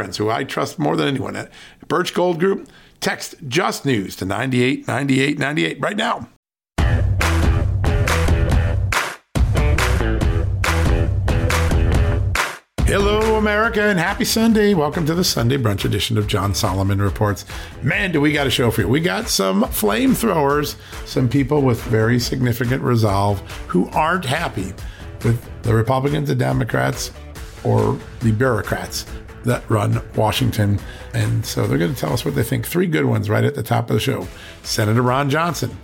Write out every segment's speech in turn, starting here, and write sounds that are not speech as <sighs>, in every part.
friends who I trust more than anyone at Birch Gold Group. Text Just News to 989898 right now. Hello, America, and happy Sunday. Welcome to the Sunday brunch edition of John Solomon Reports. Man, do we got a show for you. We got some flamethrowers, some people with very significant resolve who aren't happy with the Republicans, the Democrats, or the bureaucrats that run Washington. And so they're going to tell us what they think. Three good ones right at the top of the show Senator Ron Johnson,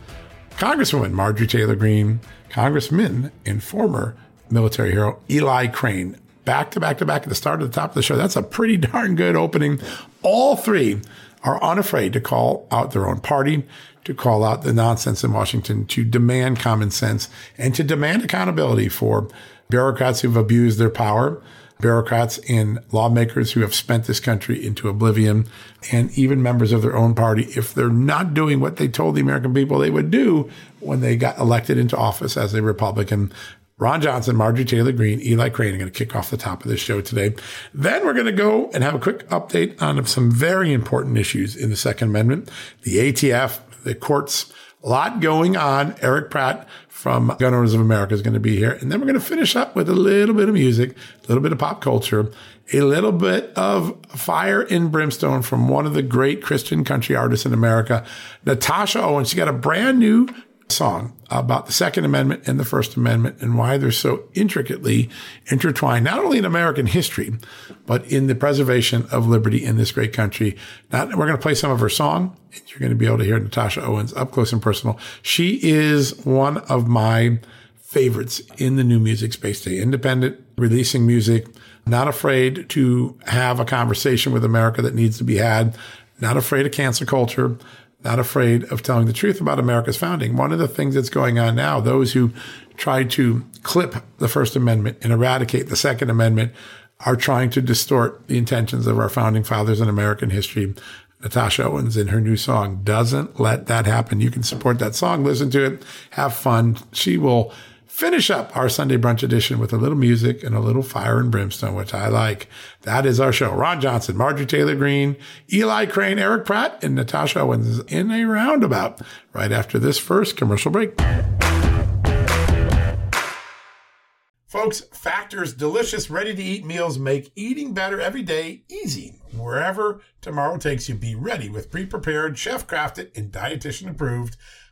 Congresswoman Marjorie Taylor Greene, Congressman and former military hero Eli Crane. Back to back to back at the start of the top of the show. That's a pretty <laughs> darn good opening. All three are unafraid to call out their own party, to call out the nonsense in Washington, to demand common sense, and to demand accountability for bureaucrats who've abused their power bureaucrats and lawmakers who have spent this country into oblivion, and even members of their own party, if they're not doing what they told the American people they would do when they got elected into office as a Republican. Ron Johnson, Marjorie Taylor Greene, Eli Crane are going to kick off the top of this show today. Then we're going to go and have a quick update on some very important issues in the Second Amendment, the ATF, the courts, a lot going on. Erich Pratt from Gun Owners of America is going to be here. And then we're going to finish up with a little bit of music, a little bit of pop culture, a little bit of fire and brimstone from one of the great Christian country artists in America, Natasha Owen. She got a brand new song about the Second Amendment and the First Amendment and why they're so intricately intertwined, not only in American history, but in the preservation of liberty in this great country. Now, we're going to play some of her song. And you're going to be able to hear Natasha Owens up close and personal. She is one of my favorites in the new music space today. Independent, releasing music, not afraid to have a conversation with America that needs to be had, not afraid of cancel culture, not afraid of telling the truth about America's founding. One of the things that's going on now, those who try to clip the First Amendment and eradicate the Second Amendment are trying to distort the intentions of our founding fathers in American history. Natasha Owens in her new song doesn't let that happen. You can support that song, listen to it, have fun. She will finish up our Sunday brunch edition with a little music and a little fire and brimstone, which I like. That is our show. Ron Johnson, Marjorie Taylor Greene, Eli Crane, Erich Pratt, and Natasha Owens in a roundabout right after this first commercial break. Folks, Factor's delicious, ready to eat meals make eating better every day easy. Wherever tomorrow takes you, be ready with pre prepared, chef crafted, and dietitian approved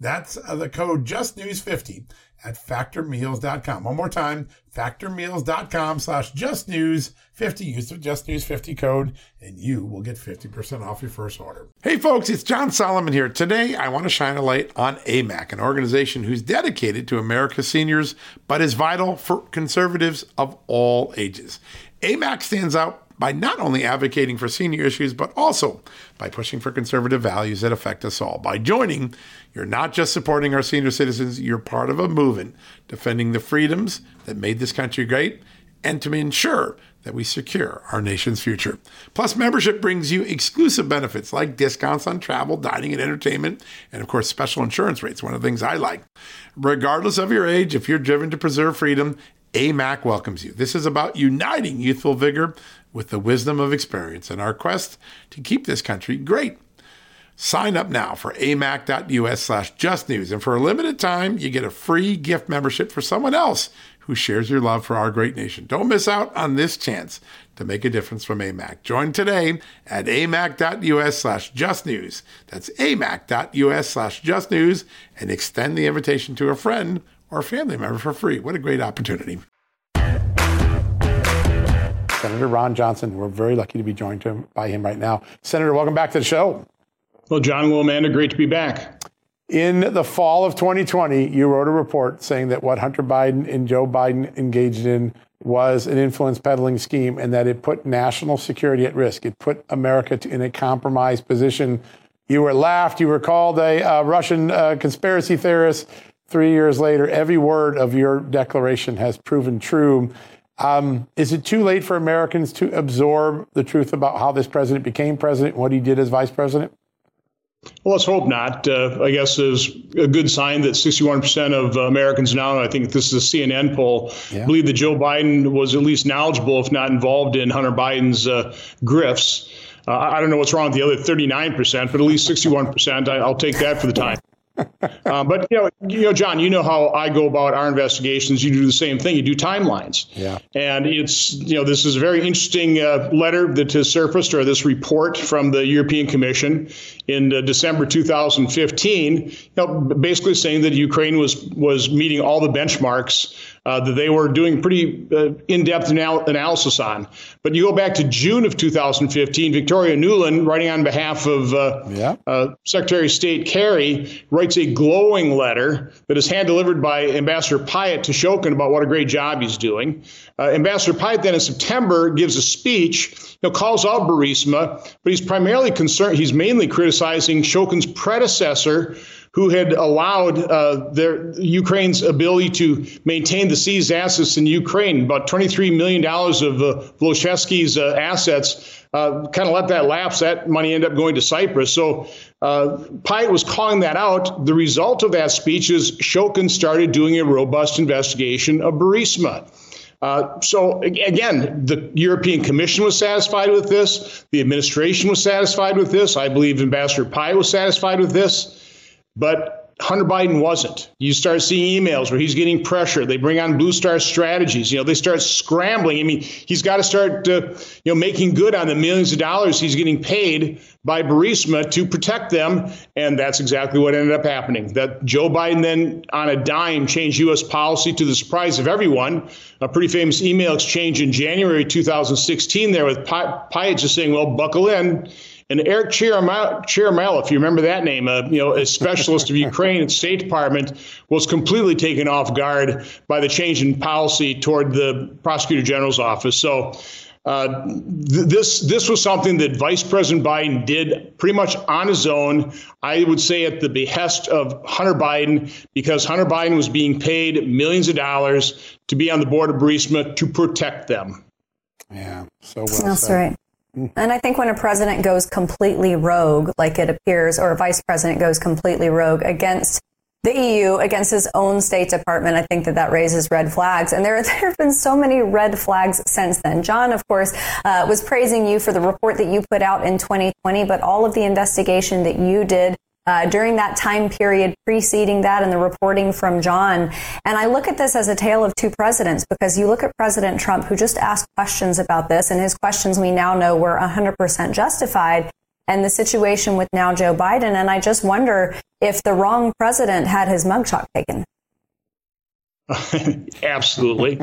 That's uh, the code justnews50 at factormeals.com. One more time, factormeals.com slash justnews50. Use the justnews50 code and you will get 50% off your first order. Hey folks, it's John Solomon here. Today I want to shine a light on AMAC, an organization organization who's dedicated to America's seniors, but is vital for conservatives of all ages. AMAC stands out by not only advocating for senior issues, but also by pushing for conservative values that affect us all. By joining, you're not just supporting our senior citizens, you're part of a movement defending the freedoms that made this country great and to ensure that we secure our nation's future. Plus, membership brings you exclusive benefits like discounts on travel, dining, and entertainment, and of course, special insurance rates, one of the things I like. Regardless of your age, if you're driven to preserve freedom, AMAC welcomes you. This is about uniting youthful vigor with the wisdom of experience in our quest to keep this country great. Sign up now for amac.us slash justnews, and for a limited time, you get a free gift membership for someone else who shares your love for our great nation. Don't miss out on this chance to make a difference from AMAC. Join today at amac.us slash justnews. That's amac.us slash justnews, and extend the invitation to a friend or family member for free. What a great opportunity. Senator Ron Johnson, we're very lucky to be joined by him right now. Senator, welcome back to the show. Well, John, well, great to be back. In the fall of 2020, you wrote a report saying that what Hunter Biden and Joe Biden engaged in was an influence peddling scheme and that it put national security at risk. It put America in a compromised position. You were laughed. You were called a uh, Russian uh, conspiracy theorist. Three years later, every word of your declaration has proven true. Um, is it too late for Americans to absorb the truth about how this president became president, what he did as vice president? Well, let's hope not. Uh, I guess is a good sign that 61% of Americans now, I think this is a CNN poll, yeah. believe that Joe Biden was at least knowledgeable, if not involved in Hunter Biden's uh, grifts. Uh, I don't know what's wrong with the other 39%, but at least 61%. I, will take that for the time. Uh, but you know, you know, John, you know how I go about our investigations. You do the same thing. You do timelines. Yeah. And it's you know, this is a very interesting uh, letter that has surfaced, or this report from the European Commission in uh, December 2015. You know, basically saying that Ukraine was was meeting all the benchmarks uh, that they were doing pretty uh, in-depth anal- analysis on. But you go back to June of 2015, Victoria Nuland, writing on behalf of uh, yeah. Uh, Secretary of State Kerry, writes a glowing letter that is hand-delivered by Ambassador Pyatt to Shokin about what a great job he's doing. Uh, Ambassador Pyatt then in September gives a speech, you know, calls out Burisma, but he's primarily concerned, he's mainly criticizing Shokin's predecessor, who had allowed uh, their Ukraine's ability to maintain the seized assets in Ukraine. About $23 million of uh, Zlochevsky's uh, assets uh, kind of let that lapse. That money ended up going to Cyprus. So uh, Pyatt was calling that out. The result of that speech is Shokin started doing a robust investigation of Burisma. Uh, so again, the European Commission was satisfied with this. The administration was satisfied with this. I believe Ambassador Pyatt was satisfied with this. But Hunter Biden wasn't. You start seeing emails where he's getting pressure. They bring on Blue Star strategies. You know, they start scrambling. I mean, he's got to start, uh, you know, making good on the millions of dollars he's getting paid by Burisma to protect them, and that's exactly what ended up happening. That Joe Biden then, on a dime, changed U.S. policy to the surprise of everyone. A pretty famous email exchange in January 2016 there with Pyatt just saying, "Well, buckle in." And Eric Ciaramella, if you remember that name, uh, you know, a specialist of Ukraine at State Department, was completely taken off guard by the change in policy toward the prosecutor general's office. So. Uh, th- this this was something that Vice President Biden did pretty much on his own. I would say at the behest of Hunter Biden, because Hunter Biden was being paid millions of dollars to be on the board of Burisma to protect them. Yeah, so well. That's said. right. And I think when a president goes completely rogue, like it appears, or a vice president goes completely rogue against the EU, against his own State Department, I think that that raises red flags. And there, <laughs> there have been so many red flags since then. John, of course, uh, was praising you for the report that you put out in 2020, but all of the investigation that you did uh, during that time period preceding that and the reporting from John. And I look at this as a tale of two presidents because you look at President Trump, who just asked questions about this, and his questions we now know were 100% justified. And the situation with now Joe Biden. And I just wonder if the wrong president had his mugshot taken. <laughs> Absolutely.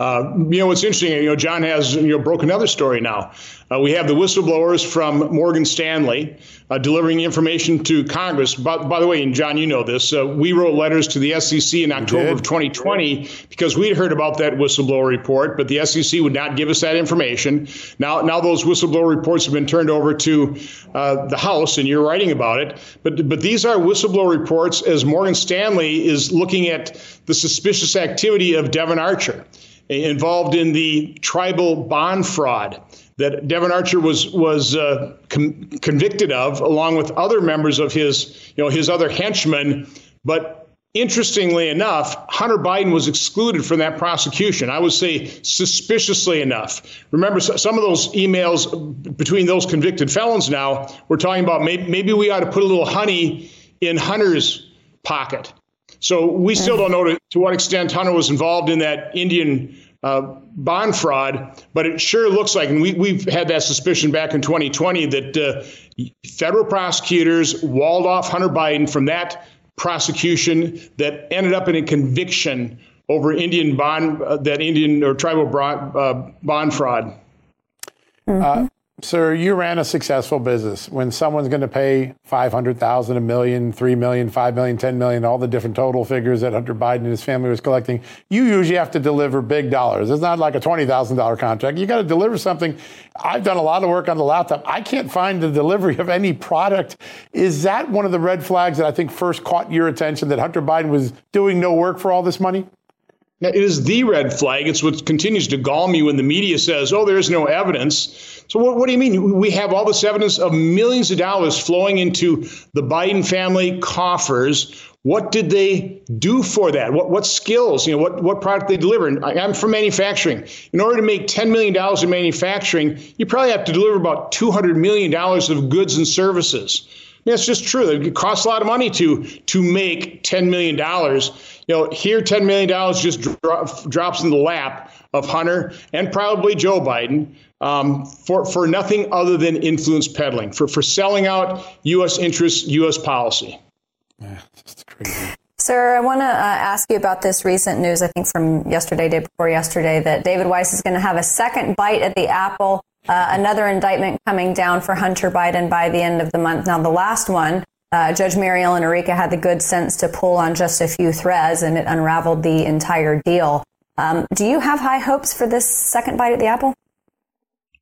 Uh, you know, what's interesting, you know, John has, you know, broke another story now. Uh, we have the whistleblowers from Morgan Stanley uh, delivering information to Congress. By, by, the way, and John, you know this, uh, we wrote letters to the SEC in October of 2020 because we'd heard about that whistleblower report, but the SEC would not give us that information. Now, now those whistleblower reports have been turned over to uh, the House, and you're writing about it. But but these are whistleblower reports as Morgan Stanley is looking at the suspicious activity of Devon Archer involved in the tribal bond fraud that Devon Archer was was uh, com- convicted of, along with other members of his you know his other henchmen. But interestingly enough, Hunter Biden was excluded from that prosecution. I would say suspiciously enough. Remember, some of those emails between those convicted felons. Now we're talking about maybe, maybe we ought to put a little honey in Hunter's pocket. So we still don't know to, to what extent Hunter was involved in that Indian uh, bond fraud, but it sure looks like, and we, we've had that suspicion back in 2020 that uh, federal prosecutors walled off Hunter Biden from that prosecution that ended up in a conviction over Indian bond, uh, that Indian or tribal bond, uh, bond fraud. Mm-hmm. Sir, you ran a successful business. When someone's going to pay 500,000, a million, 3 million, 5 million, 10 million, all the different total figures that Hunter Biden and his family was collecting, you usually have to deliver big dollars. It's not like a $20,000 contract. You got to deliver something. I've done a lot of work on the laptop. I can't find the delivery of any product. Is that one of the red flags that I think first caught your attention that Hunter Biden was doing no work for all this money? It is the red flag. It's what continues to gall me when the media says, oh, there's no evidence. So, what, what, do you mean? We have all this evidence of millions of dollars flowing into the Biden family coffers. What did they do for that? What, what skills, you know, what, what product they deliver? I, I'm from manufacturing. In order to make $10 million in manufacturing, you probably have to deliver about $200 million of goods and services. I mean, it's just true. It costs a lot of money to to make ten million dollars. You know, here ten million dollars just dro- drops in the lap of Hunter and probably Joe Biden um, for for nothing other than influence peddling for for selling out U.S. interests, U.S. policy. Yeah, that's crazy. Sir, I want to uh, ask you about this recent news, I think from yesterday, day before yesterday, that David Weiss is going to have a second bite at the apple uh, another indictment coming down for Hunter Biden by the end of the month. Now, the last one, uh, Judge Mary Ellen Noreika had the good sense to pull on just a few threads and it unraveled the entire deal. Um, do you have high hopes for this second bite at the apple?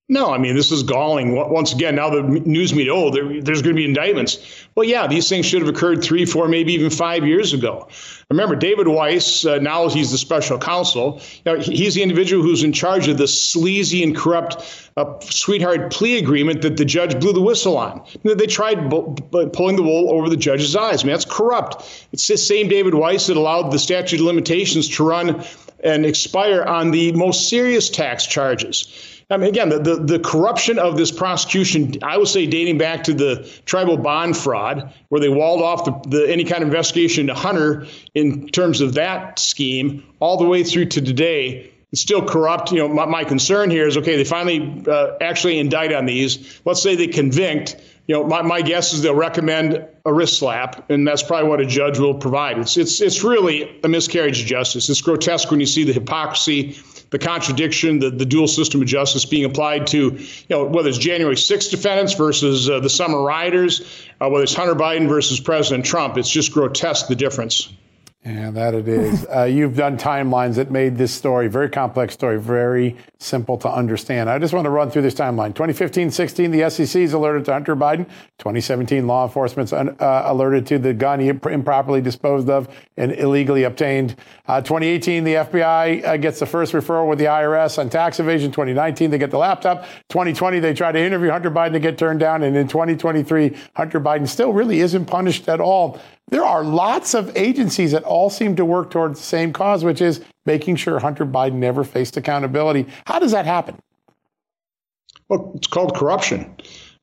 No, I mean, this is galling. Once again, now the news media, oh, there, there's going to be indictments. Well, yeah, these things should have occurred three, four, maybe even five years ago. Remember, David Weiss, uh, now he's the special counsel, know, he's the individual who's in charge of the sleazy and corrupt uh, sweetheart plea agreement that the judge blew the whistle on. They tried pulling the wool over the judge's eyes. I mean, that's corrupt. It's the same David Weiss that allowed the statute of limitations to run and expire on the most serious tax charges. I mean, again, the, the, the, corruption of this prosecution, I would say dating back to the tribal bond fraud, where they walled off the, the, any kind of investigation to Hunter in terms of that scheme, all the way through to today. It's still corrupt. You know, my, my concern here is okay, they finally uh, actually indict on these. Let's say they convict. You know, my, my guess is they'll recommend a wrist slap, and that's probably what a judge will provide. It's, it's, it's really a miscarriage of justice. It's grotesque when you see the hypocrisy the contradiction, the, the dual system of justice being applied to, you know, whether it's January 6 defendants versus uh, the summer rioters, uh, whether it's Hunter Biden versus President Trump. It's just grotesque, the difference. Yeah, that it is. <laughs> Uh, you've done timelines that made this story, very complex story, very simple to understand. I just want to run through this timeline. 2015-16, the SEC is alerted to Hunter Biden. 2017, law enforcement's uh, alerted to the gun he improperly disposed of and illegally obtained. Uh, 2018, the FBI uh, gets the first referral with the IRS on tax evasion. 2019, they get the laptop. 2020, they try to interview Hunter Biden to get turned down. And in 2023, Hunter Biden still really isn't punished at all. There are lots of agencies that all seem to work towards the same cause, which is making sure Hunter Biden never faced accountability. How does that happen? Well, it's called corruption.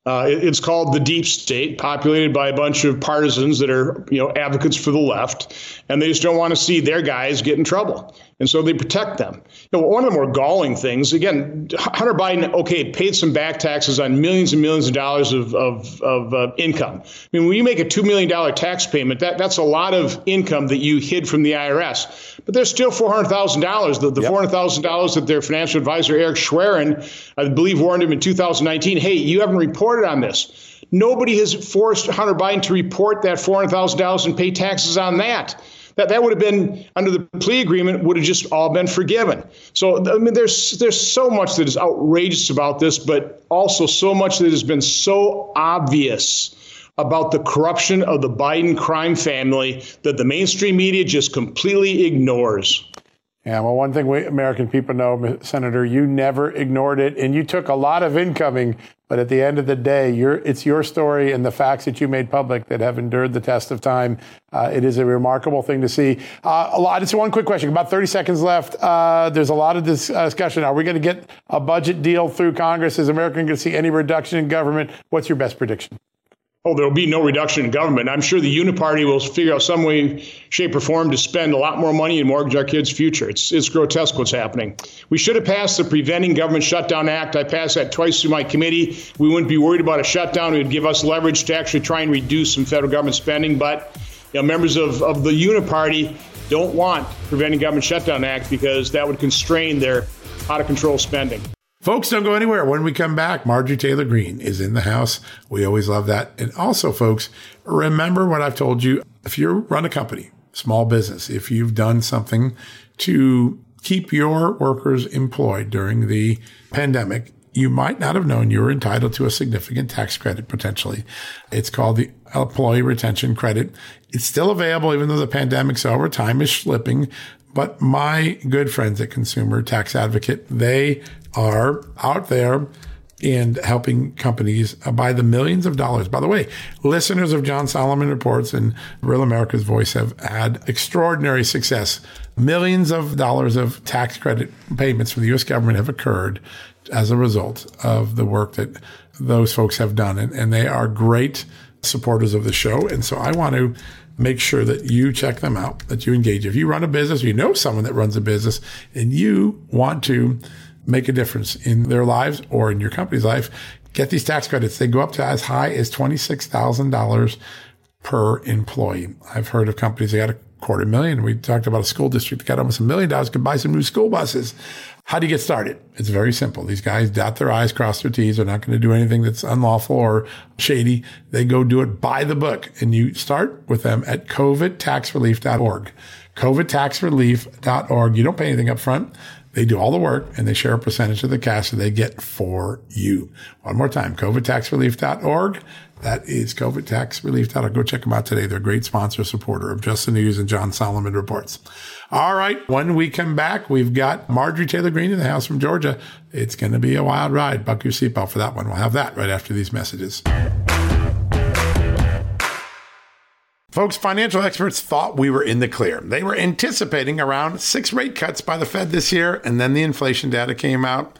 Uh, it, it's called the deep state, populated by a bunch of partisans that are, you know, advocates for the left, and they just don't want to see their guys get in trouble, and so they protect them. You know, one of the more galling things, again, Hunter Biden, okay, paid some back taxes on millions and millions of dollars of of, of uh, income. I mean, when you make a two million dollar tax payment, that that's a lot of income that you hid from the IRS. But there's still four hundred thousand dollars. The, the yep. four hundred thousand dollars that their financial advisor Eric Schwerin, I believe, warned him in 2019. Hey, you haven't reported on this. Nobody has forced Hunter Biden to report that four hundred thousand dollars and pay taxes on that. That that would have been under the plea agreement would have just all been forgiven. So I mean, there's there's so much that is outrageous about this, but also so much that has been so obvious about the corruption of the Biden crime family that the mainstream media just completely ignores. Yeah, well, one thing we American people know, Senator, you never ignored it, and you took a lot of incoming. But at the end of the day, it's your story and the facts that you made public that have endured the test of time. Uh, it is a remarkable thing to see. Uh, a lot. Just one quick question. About 30 seconds left. Uh, there's a lot of this, uh, discussion. Are we going to get a budget deal through Congress? Is America going to see any reduction in government? What's your best prediction? Oh, there'll be no reduction in government. I'm sure the Uniparty will figure out some way, shape, or form to spend a lot more money and mortgage our kids' future. It's it's grotesque what's happening. We should have passed the Preventing Government Shutdown Act. I passed that twice through my committee. We wouldn't be worried about a shutdown. It would give us leverage to actually try and reduce some federal government spending. But you know, members of, of the Uniparty don't want Preventing Government Shutdown Act because that would constrain their out of control spending. Folks, don't go anywhere. When we come back, Marjorie Taylor Greene is in the house. We always love that. And also, folks, remember what I've told you. If you run a company, small business, if you've done something to keep your workers employed during the pandemic, you might not have known you were entitled to a significant tax credit potentially. It's called the Employee Retention Credit. It's still available even though the pandemic's over. Time is slipping. But my good friends at Consumer Tax Advocate, they are out there and helping companies by the millions of dollars. By the way, listeners of John Solomon Reports and Real America's Voice have had extraordinary success. Millions of dollars of tax credit payments from the U.S. government have occurred as a result of the work that those folks have done. And, and they are great supporters of the show. And so I want to make sure that you check them out, that you engage. If you run a business, you know someone that runs a business and you want to make a difference in their lives or in your company's life, get these tax credits. They go up to as high as $26,000 per employee. I've heard of companies that got a quarter million. We talked about a school district that got almost a million dollars, could buy some new school buses. How do you get started? It's very simple. These guys dot their I's, cross their T's. They're not going to do anything that's unlawful or shady. They go do it by the book. And you start with them at covidtaxrelief.org. covidtaxrelief.org. You don't pay anything up front. They do all the work and they share a percentage of the cash that they get for you. One more time, covidtaxrelief.org. That is covidtaxrelief.org. Go check them out today. They're a great sponsor, supporter of Just the News and John Solomon Reports. All right. When we come back, we've got Marjorie Taylor Greene in the house from Georgia. It's going to be a wild ride. Buck your seatbelt for that one. We'll have that right after these messages. Folks, financial experts thought we were in the clear. They were anticipating around six rate cuts by the Fed this year, and then the inflation data came out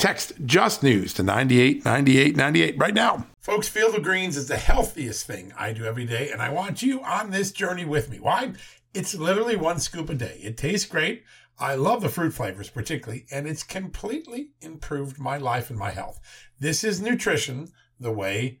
Text Just News to 989898 right now. Folks, Field of Greens is the healthiest thing I do every day, and I want you on this journey with me. Why? It's literally one scoop a day. It tastes great. I love the fruit flavors particularly, and it's completely improved my life and my health. This is nutrition the way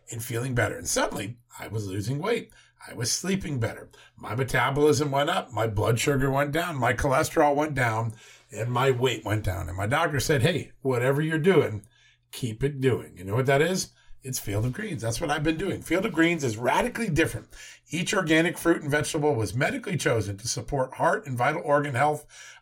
and feeling better. And suddenly, I was losing weight. I was sleeping better. My metabolism went up. My blood sugar went down. My cholesterol went down and my weight went down. And my doctor said, Hey, whatever you're doing, keep it doing. You know what that is? It's Field of Greens. That's what I've been doing. Field of Greens is radically different. Each organic fruit and vegetable was medically chosen to support heart and vital organ health.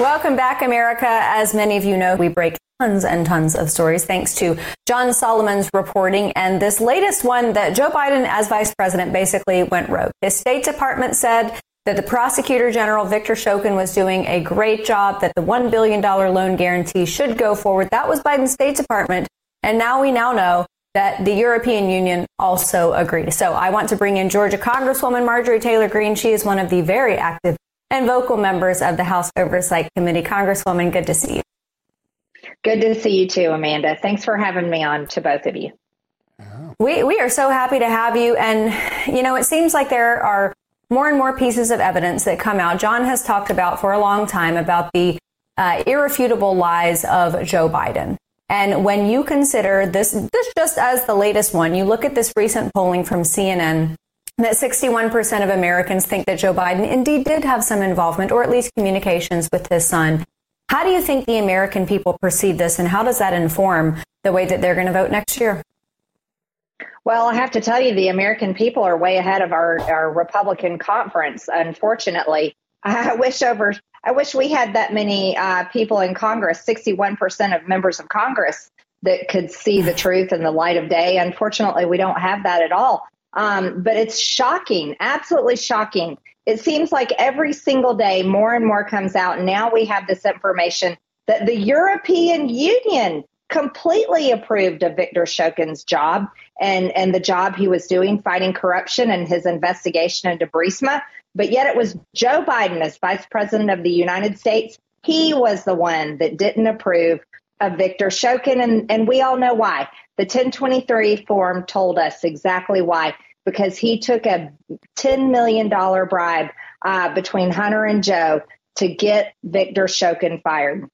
Welcome back, America. As many of you know, we break tons and tons of stories thanks to John Solomon's reporting. And this latest one that Joe Biden, as vice president, basically went rogue. His State Department said that the prosecutor general, Victor Shokin, was doing a great job, that the $1 billion loan guarantee should go forward. That was Biden's State Department. And now we now know that the European Union also agreed. So I want to bring in Georgia Congresswoman Marjorie Taylor Greene. She is one of the very active and vocal members of the House Oversight Committee. Congresswoman, good to see you. Good to see you too, Amanda. Thanks for having me on to both of you. We, we are so happy to have you. And, you know, it seems like there are more and more pieces of evidence that come out. John has talked about for a long time about the uh, irrefutable lies of Joe Biden. And when you consider this, this just as the latest one, you look at this recent polling from CNN that 61% of Americans think that Joe Biden indeed did have some involvement or at least communications with his son how do you think the American people perceive this, and how does that inform the way that they're going to vote next year? Well, I have to tell you, the American people are way ahead of our, our Republican conference. Unfortunately, <laughs> I wish over. I wish we had that many uh, people in Congress. Sixty-one percent of members of Congress that could see the <sighs> truth in the light of day. Unfortunately, we don't have that at all. Um, but it's shocking, absolutely shocking it seems like every single day more and more comes out. Now we have this information that the European Union completely approved of Victor Shokin's job and, and the job he was doing fighting corruption and his investigation into Burisma. But yet it was Joe Biden as vice president of the United States. He was the one that didn't approve of Victor Shokin. And, and we all know why. The 1023 form told us exactly why because he took a $10 million bribe uh, between Hunter and Joe to get Victor Shokin fired.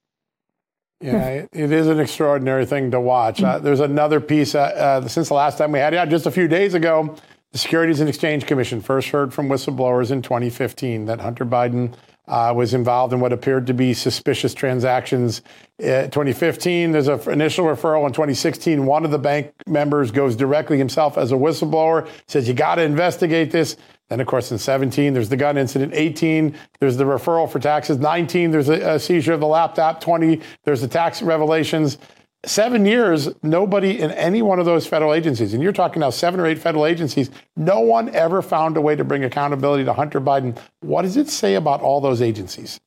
Yeah, it is an extraordinary thing to watch. Uh, there's another piece uh, uh, since the last time we had it, just a few days ago. The Securities and Exchange Commission first heard from whistleblowers in 2015 that Hunter Biden uh, was involved in what appeared to be suspicious transactions. In 2015, there's an initial referral. In 2016, one of the bank members goes directly himself as a whistleblower, says, You got to investigate this. Then, of course, in 17, there's the gun incident. 18, there's the referral for taxes. 19, there's a, a seizure of the laptop. 20, there's the tax revelations seven years, nobody in any one of those federal agencies, and you're talking now seven or eight federal agencies, no one ever found a way to bring accountability to Hunter Biden. What does it say about all those agencies?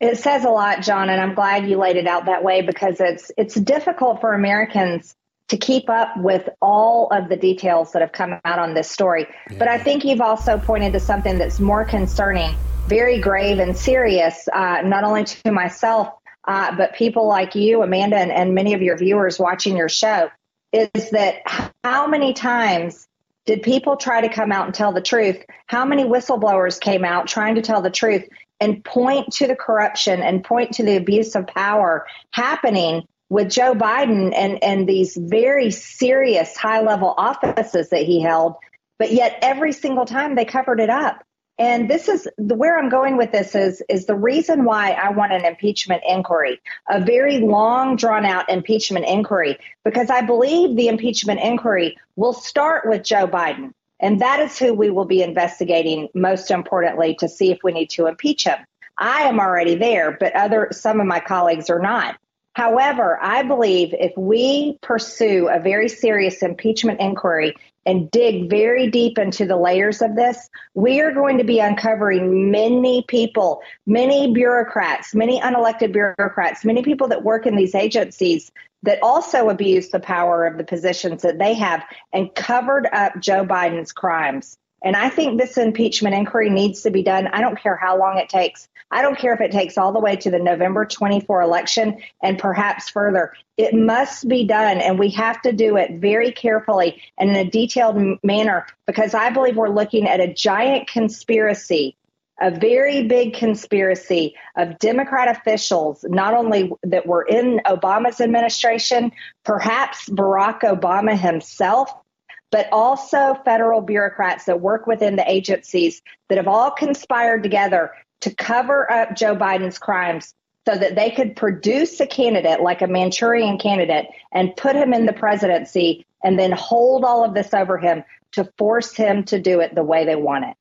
It says a lot, John, and I'm glad you laid it out that way because it's it's difficult for Americans to keep up with all of the details that have come out on this story. Yeah. But I think you've also pointed to something that's more concerning, very grave and serious, uh, not only to myself uh, but people like you, Amanda, and, and many of your viewers watching your show, is that how many times did people try to come out and tell the truth? How many whistleblowers came out trying to tell the truth and point to the corruption and point to the abuse of power happening with Joe Biden and, and these very serious high level offices that he held? But yet, every single time they covered it up. And this is where I'm going with this is is the reason why I want an impeachment inquiry, a very long drawn out impeachment inquiry, because I believe the impeachment inquiry will start with Joe Biden. And that is who we will be investigating most importantly to see if we need to impeach him. I am already there, but other some of my colleagues are not. However, I believe if we pursue a very serious impeachment inquiry and dig very deep into the layers of this, we are going to be uncovering many people, many bureaucrats, many unelected bureaucrats, many people that work in these agencies that also abuse the power of the positions that they have and covered up Joe Biden's crimes. And I think this impeachment inquiry needs to be done. I don't care how long it takes. I don't care if it takes all the way to the November 24 election and perhaps further. It must be done, and we have to do it very carefully and in a detailed manner because I believe we're looking at a giant conspiracy a very big conspiracy of Democrat officials, not only that were in Obama's administration, perhaps Barack Obama himself, but also federal bureaucrats that work within the agencies that have all conspired together to cover up Joe Biden's crimes so that they could produce a candidate like a Manchurian candidate and put him in the presidency and then hold all of this over him to force him to do it the way they want it.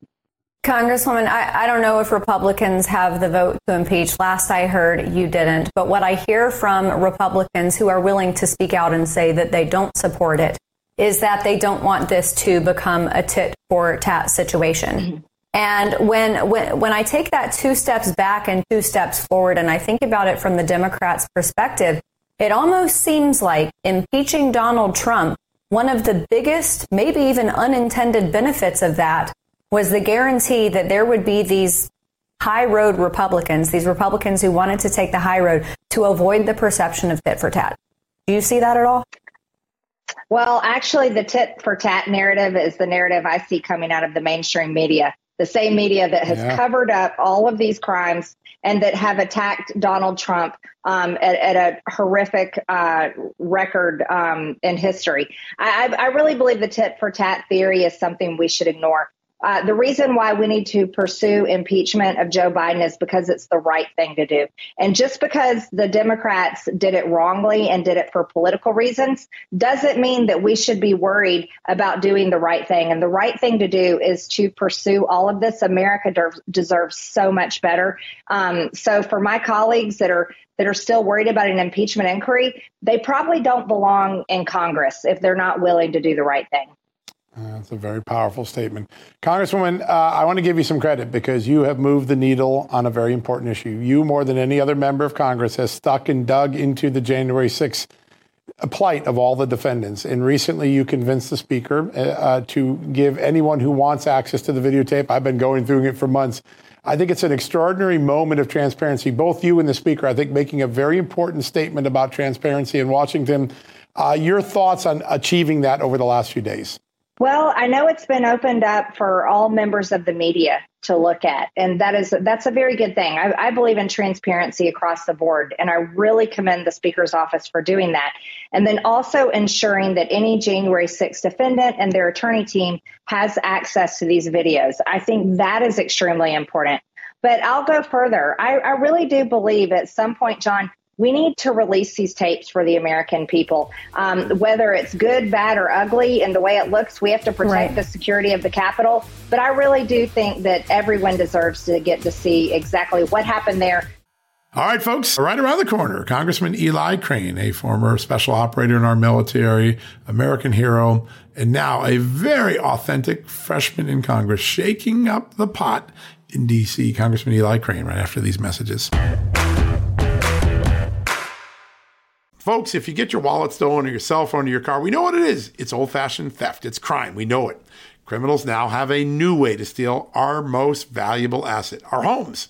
Congresswoman, I, I, don't know if Republicans have the vote to impeach. Last I heard, you didn't. But what I hear from Republicans who are willing to speak out and say that they don't support it is that they don't want this to become a tit for tat situation. Mm-hmm. And when, when, when I take that two steps back and two steps forward, and I think about it from the Democrats' perspective, it almost seems like impeaching Donald Trump, one of the biggest, maybe even unintended benefits of that was the guarantee that there would be these high road Republicans, these Republicans who wanted to take the high road to avoid the perception of tit for tat. Do you see that at all? Well, actually, the tit for tat narrative is the narrative I see coming out of the mainstream media, the same media that has yeah. covered up all of these crimes and that have attacked Donald Trump um, at, at, a horrific uh, record um, in history. I, I really believe the tit for tat theory is something we should ignore. Uh, the reason why we need to pursue impeachment of Joe Biden is because it's the right thing to do. And just because the Democrats did it wrongly and did it for political reasons doesn't mean that we should be worried about doing the right thing. And the right thing to do is to pursue all of this. America de- deserves so much better. Um, so for my colleagues that are that are still worried about an impeachment inquiry, they probably don't belong in Congress if they're not willing to do the right thing. Uh, that's a very powerful statement. Congresswoman, uh, I want to give you some credit because you have moved the needle on a very important issue. You, more than any other member of Congress, has stuck and dug into the January 6th plight of all the defendants. And recently, you convinced the Speaker uh, uh, to give anyone who wants access to the videotape. I've been going through it for months. I think it's an extraordinary moment of transparency. Both you and the Speaker, I think, making a very important statement about transparency in Washington. Uh, your thoughts on achieving that over the last few days? Well, I know it's been opened up for all members of the media to look at, and that is that's a very good thing. I, I, believe in transparency across the board, and I really commend the Speaker's office for doing that. And then also ensuring that any January 6th defendant and their attorney team has access to these videos. I think that is extremely important. But I'll go further. I, I really do believe at some point, John, we need to release these tapes for the American people. Um, whether it's good, bad, or ugly, and the way it looks, we have to protect right. the security of the Capitol. But I really do think that everyone deserves to get to see exactly what happened there. All right, folks, right around the corner, Congressman Eli Crane, a former special operator in our military, American hero, and now a very authentic freshman in Congress, shaking up the pot in D.C. Congressman Eli Crane, right after these messages. Folks, if you get your wallet stolen or your cell phone or your car, we know what it is. It's old fashioned theft, it's crime. We know it. Criminals now have a new way to steal our most valuable asset, our homes.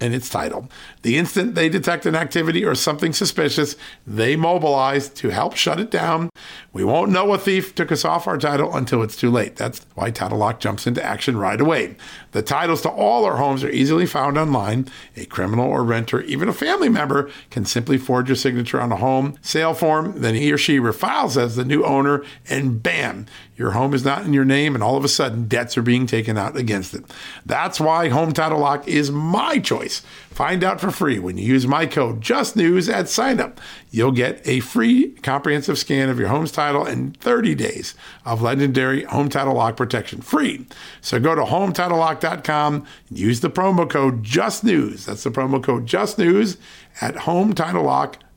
and its title. The instant they detect an activity or something suspicious, they mobilize to help shut it down. We won't know a thief took us off our title until it's too late. That's why Title Lock jumps into action right away. The titles to all our homes are easily found online. A criminal or renter, even a family member, can simply forge a signature on a home sale form. Then he or she refiles as the new owner, and bam, your home is not in your name, and all of a sudden, debts are being taken out against it. That's why Home Title Lock is my choice. Find out for free when you use my code JustNews at signup. You'll get a free comprehensive scan of your home's title and 30 days of legendary Home Title Lock protection free. So go to HomeTitleLock.com and use the promo code JustNews. That's the promo code JustNews at HomeTitleLock.com.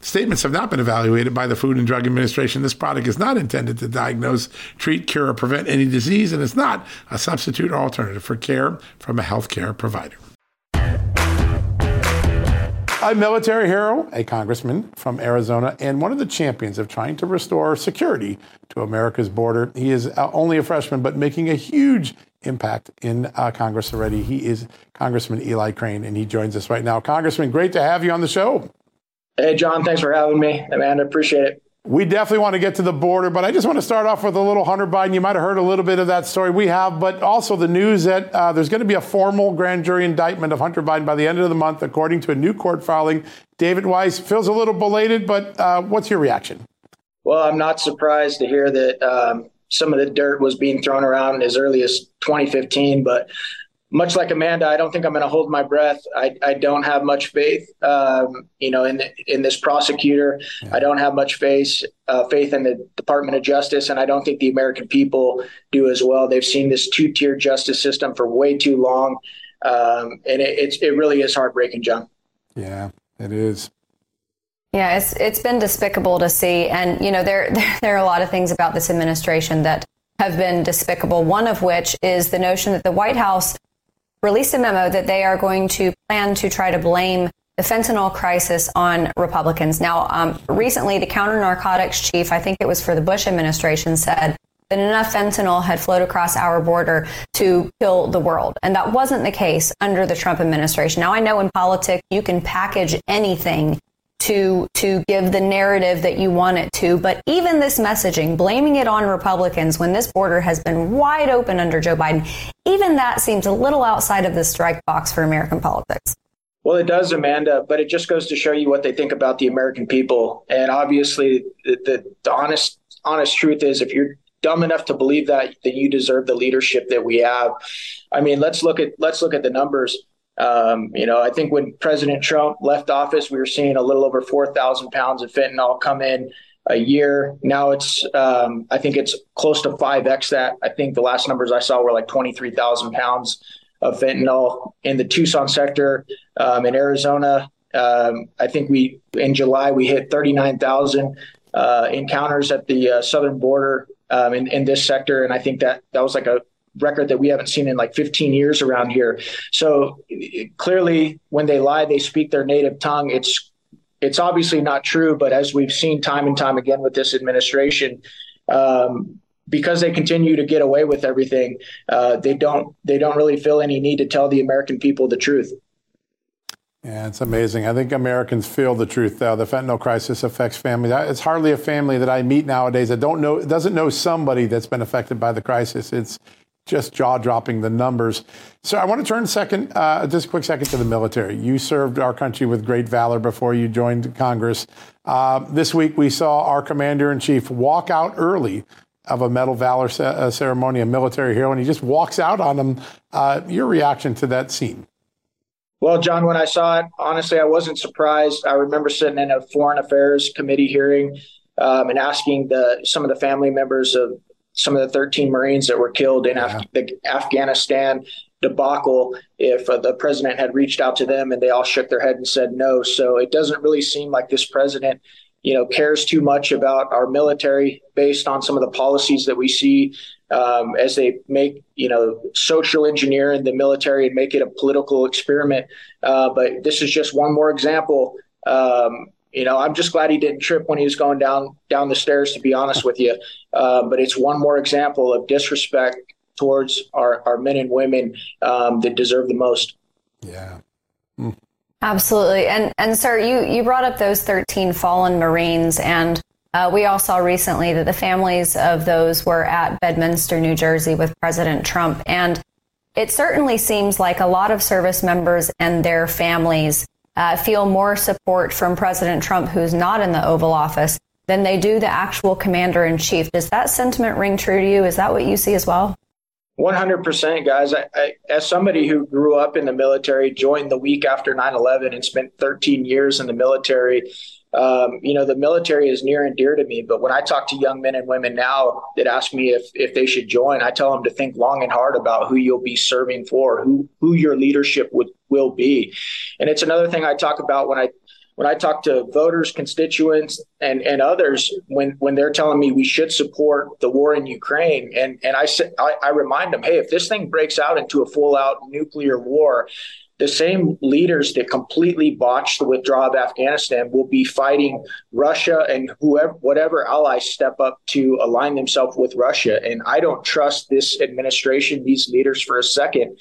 Statements have not been evaluated by the Food and Drug Administration. This product is not intended to diagnose, treat, cure, or prevent any disease, and it's not a substitute or alternative for care from a healthcare provider. I'm military hero, a congressman from Arizona, and one of the champions of trying to restore security to America's border. He is uh, only a freshman, but making a huge impact in uh, Congress already. He is Congressman Eli Crane, and he joins us right now. Congressman, great to have you on the show. Hey, John, thanks for having me. Amanda, appreciate it. We definitely want to get to the border, but I just want to start off with a little Hunter Biden. You might have heard a little bit of that story. We have, but also the news that uh, there's going to be a formal grand jury indictment of Hunter Biden by the end of the month, according to a new court filing. David Weiss feels a little belated, but uh, what's your reaction? Well, I'm not surprised to hear that um, some of the dirt was being thrown around as early as 2015, but much like Amanda, I don't think I'm going to hold my breath. I, I don't have much faith, um, you know, in the, in this prosecutor. Yeah. I don't have much faith uh, faith in the Department of Justice, and I don't think the American people do as well. They've seen this two tier justice system for way too long, um, and it, it's it really is heartbreaking, John. Yeah, it is. Yeah, it's it's been despicable to see, and you know there there, <laughs> there are a lot of things about this administration that have been despicable. One of which is the notion that the White House released a memo that they are going to plan to try to blame the fentanyl crisis on Republicans. Now, um, recently, the counter narcotics chief, I think it was for the Bush administration, said that enough fentanyl had flowed across our border to kill the world. And that wasn't the case under the Trump administration. Now, I know in politics, you can package anything to to give the narrative that you want it to. But even this messaging, blaming it on Republicans when this border has been wide open under Joe Biden, even that seems a little outside of the strike box for American politics. Well, it does, Amanda, but it just goes to show you what they think about the American people. And obviously, the, the, the honest honest truth is, if you're dumb enough to believe that, then you deserve the leadership that we have. I mean, let's look at let's look at the numbers. Um, you know, I think when President Trump left office, we were seeing a little over 4,000 pounds of fentanyl come in a year. Now it's, um, I think it's close to 5x that. I think the last numbers I saw were like 23,000 pounds of fentanyl in the Tucson sector. Um, in Arizona, um, I think we, in July, we hit 39,000 uh, encounters at the uh, southern border um, in, in this sector. And I think that that was like a record that we haven't seen in like 15 years around here. So clearly, when they lie, they speak their native tongue. It's it's obviously not true, but as we've seen time and time again with this administration, um, because they continue to get away with everything, uh, they don't they don't really feel any need to tell the American people the truth. Yeah, it's amazing. I think Americans feel the truth, though. The fentanyl crisis affects families. It's hardly a family that I meet nowadays that don't know doesn't know somebody that's been affected by the crisis. It's just jaw dropping the numbers. So I want to turn second, uh, just a quick second to the military. You served our country with great valor before you joined Congress. Uh, this week we saw our commander in chief walk out early of a Medal of Valor uh, ceremony, a military hero, and he just walks out on them. Uh, your reaction to that scene? Well, John, when I saw it, honestly, I wasn't surprised. I remember sitting in a foreign affairs committee hearing um, and asking the some of the family members of some of the 13 Marines that were killed in yeah. Af- the Afghanistan debacle if uh, the president had reached out to them and they all shook their head and said no. So it doesn't really seem like this president you know, cares too much about our military based on some of the policies that we see um, as they make, you know, social engineer in the military and make it a political experiment. Uh, but this is just one more example. Um, you know, I'm just glad he didn't trip when he was going down down the stairs. To be honest with you, uh, but it's one more example of disrespect towards our, our men and women um, that deserve the most. Yeah. Mm. Absolutely. And and sir, you you brought up those 13 fallen Marines and uh, we all saw recently that the families of those were at Bedminster, New Jersey with President Trump and it certainly seems like a lot of service members and their families uh, feel more support from President Trump, who's not in the Oval Office, than they do the actual commander in chief. Does that sentiment ring true to you? Is that what you see as well? 100% guys I, I, as somebody who grew up in the military joined the week after 9-11 and spent 13 years in the military um, you know the military is near and dear to me but when i talk to young men and women now that ask me if if they should join i tell them to think long and hard about who you'll be serving for who who your leadership would will be and it's another thing i talk about when i when I talk to voters, constituents, and, and others, when, when they're telling me we should support the war in Ukraine, and, and I, say, I, I remind them, hey, if this thing breaks out into a full out nuclear war, the same leaders that completely botched the withdrawal of Afghanistan will be fighting Russia and whoever, whatever allies step up to align themselves with Russia. And I don't trust this administration, these leaders for a second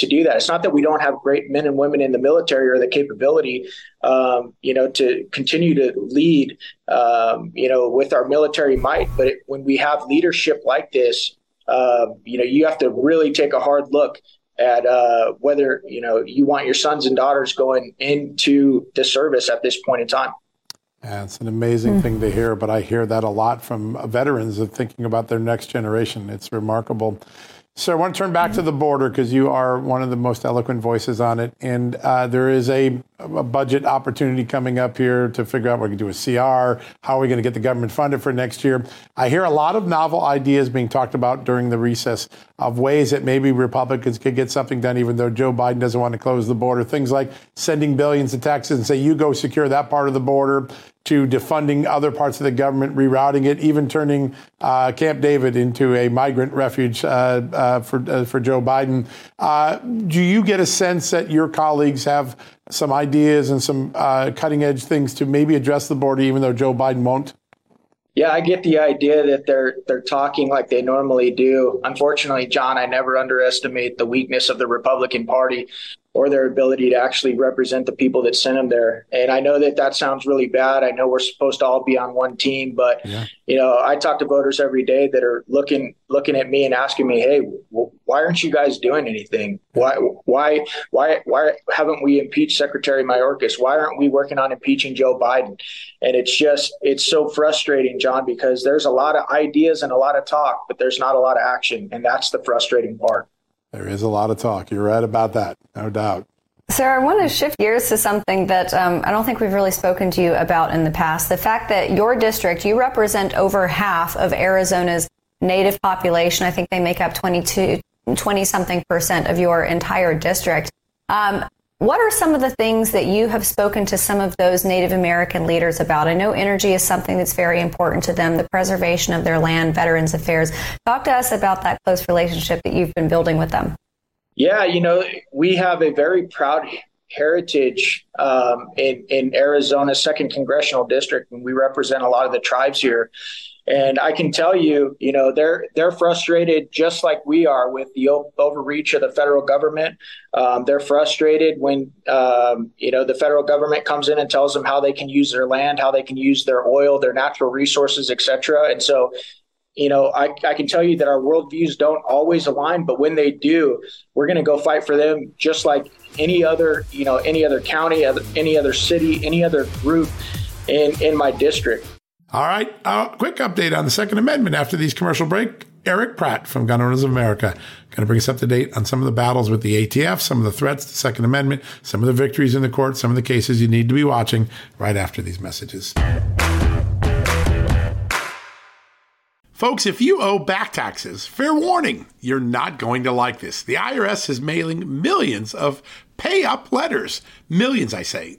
to do that. It's not that we don't have great men and women in the military or the capability, um, you know, to continue to lead, um, you know, with our military might. But it, when we have leadership like this, uh, you know, you have to really take a hard look at uh, whether you know you want your sons and daughters going into the service at this point in time. Yeah, it's an amazing mm. thing to hear, but I hear that a lot from veterans of thinking about their next generation. It's remarkable. So I want to turn back to the border because you are one of the most eloquent voices on it. And uh, there is a, a, budget opportunity coming up here to figure out what we can do with CR. How are we going to get the government funded for next year? I hear a lot of novel ideas being talked about during the recess of ways that maybe Republicans could get something done, even though Joe Biden doesn't want to close the border. Things like sending billions to Texas and say, you go secure that part of the border to defunding other parts of the government, rerouting it, even turning uh, Camp David into a migrant refuge uh, uh, for uh, for Joe Biden. Uh, do you get a sense that your colleagues have some ideas and some uh, cutting edge things to maybe address the border, even though Joe Biden won't? Yeah, I get the idea that they're they're talking like they normally do. Unfortunately, John, I never underestimate the weakness of the Republican Party or their ability to actually represent the people that sent them there. And I know that that sounds really bad. I know we're supposed to all be on one team, but yeah. you know, I talk to voters every day that are looking looking at me and asking me, "Hey, why aren't you guys doing anything? Why why why why haven't we impeached Secretary Mayorkas? Why aren't we working on impeaching Joe Biden?" And it's just it's so frustrating, John, because there's a lot of ideas and a lot of talk, but there's not a lot of action, and that's the frustrating part. There is a lot of talk. You're right about that, no doubt. Sarah, I want to shift gears to something that um, I don't think we've really spoken to you about in the past. The fact that your district, you represent over half of Arizona's native population. I think they make up 22, 20 something percent of your entire district. Um, what are some of the things that you have spoken to some of those Native American leaders about? I know energy is something that's very important to them, the preservation of their land, Veterans Affairs. Talk to us about that close relationship that you've been building with them. Yeah, you know, we have a very proud heritage um, in, in Arizona's second congressional district, and we represent a lot of the tribes here. And I can tell you, you know, they're they're frustrated just like we are with the overreach of the federal government. Um, they're frustrated when um, you know the federal government comes in and tells them how they can use their land, how they can use their oil, their natural resources, etc. And so you know, I, I can tell you that our worldviews don't always align, but when they do, we're going to go fight for them just like any other, you know, any other county, any other city, any other group in, in my district. All right. Uh, quick update on the Second Amendment after these commercial break. Erich Pratt from Gun Owners of America going to bring us up to date on some of the battles with the ATF, some of the threats to the Second Amendment, some of the victories in the court, some of the cases you need to be watching right after these messages. Folks, if you owe back taxes, fair warning, you're not going to like this. The IRS is mailing millions of pay up letters. Millions, I say.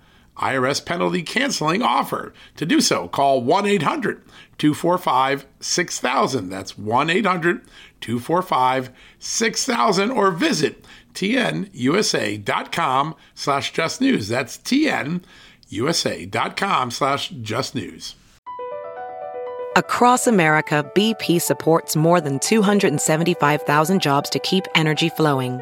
IRS penalty canceling offer. To do so, call 1 800 245 6000. That's 1 800 245 6000 or visit tnusa.com slash just news. That's tnusa.com slash just news. Across America, BP supports more than 275,000 jobs to keep energy flowing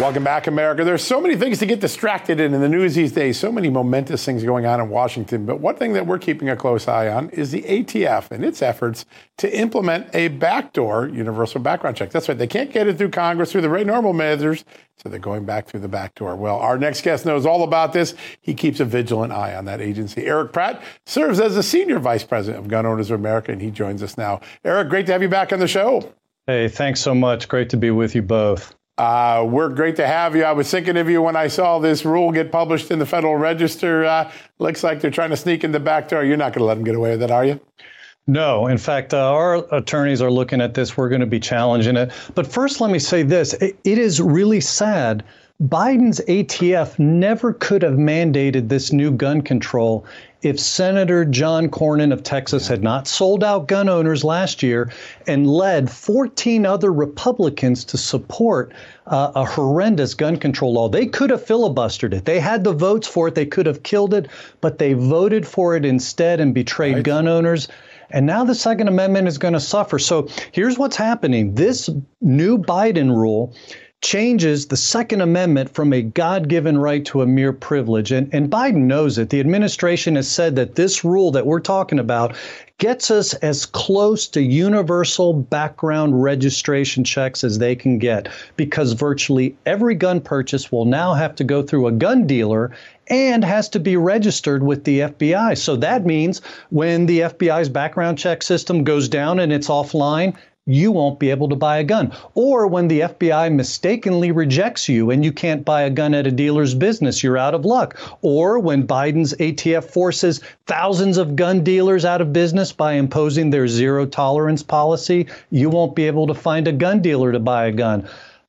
Welcome back, America. There's so many things to get distracted in in the news these days, so many momentous things going on in Washington. But one thing that we're keeping a close eye on is the ATF and its efforts to implement a backdoor universal background check. That's right. They can't get it through Congress through the very normal measures, so they're going back through the back door. Well, our next guest knows all about this. He keeps a vigilant eye on that agency. Erich Pratt serves as the senior vice president of Gun Owners of America, and he joins us now. Erich, great to have you back on the show. Hey, thanks so much. Great to be with you both. Uh, we're great to have you. I was thinking of you when I saw this rule get published in the Federal Register. Uh, looks like they're trying to sneak in the back door. You're not going to let them get away with it, are you? No, in fact, uh, our attorneys are looking at this. We're going to be challenging it. But first, let me say this it, it is really sad Biden's ATF never could have mandated this new gun control if Senator John Cornyn of Texas had not sold out gun owners last year and led 14 other Republicans to support uh, a horrendous gun control law. They could have filibustered it. They had the votes for it. They could have killed it, but they voted for it instead and betrayed right. gun owners. And now the Second Amendment is going to suffer. So here's what's happening this new Biden rule changes the Second Amendment from a God given right to a mere privilege. And, and Biden knows it. The administration has said that this rule that we're talking about gets us as close to universal background registration checks as they can get because virtually every gun purchase will now have to go through a gun dealer and has to be registered with the FBI. So that means when the FBI's background check system goes down and it's offline, you won't be able to buy a gun. Or when the FBI mistakenly rejects you and you can't buy a gun at a dealer's business, you're out of luck. Or when Biden's ATF forces thousands of gun dealers out of business by imposing their zero tolerance policy, you won't be able to find a gun dealer to buy a gun.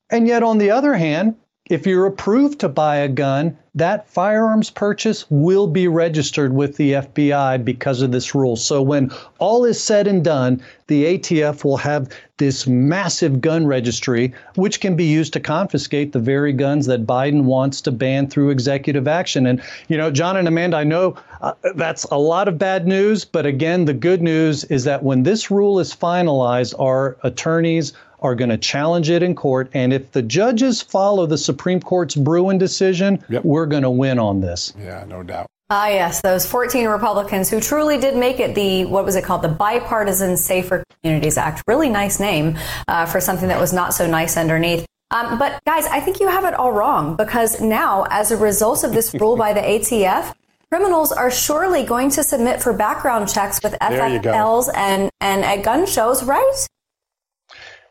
And yet, on the other hand, if you're approved to buy a gun, that firearms purchase will be registered with the FBI because of this rule. So when all is said and done, the ATF will have this massive gun registry, which can be used to confiscate the very guns that Biden wants to ban through executive action. And, you know, John and Amanda, I know uh, that's a lot of bad news, but again, the good news is that when this rule is finalized, our attorneys, are going to challenge it in court. And if the judges follow the Supreme Court's Bruen decision, yep. we're going to win on this. Yeah, no doubt. Ah, yes, those 14 Republicans who truly did make it the, what was it called, the Bipartisan Safer Communities Act. Really nice name uh, for something that was not so nice underneath. Um, but guys, I think you have it all wrong because now, as a result of this <laughs> rule by the ATF, criminals are surely going to submit for background checks with FFLs and, and at gun shows, right?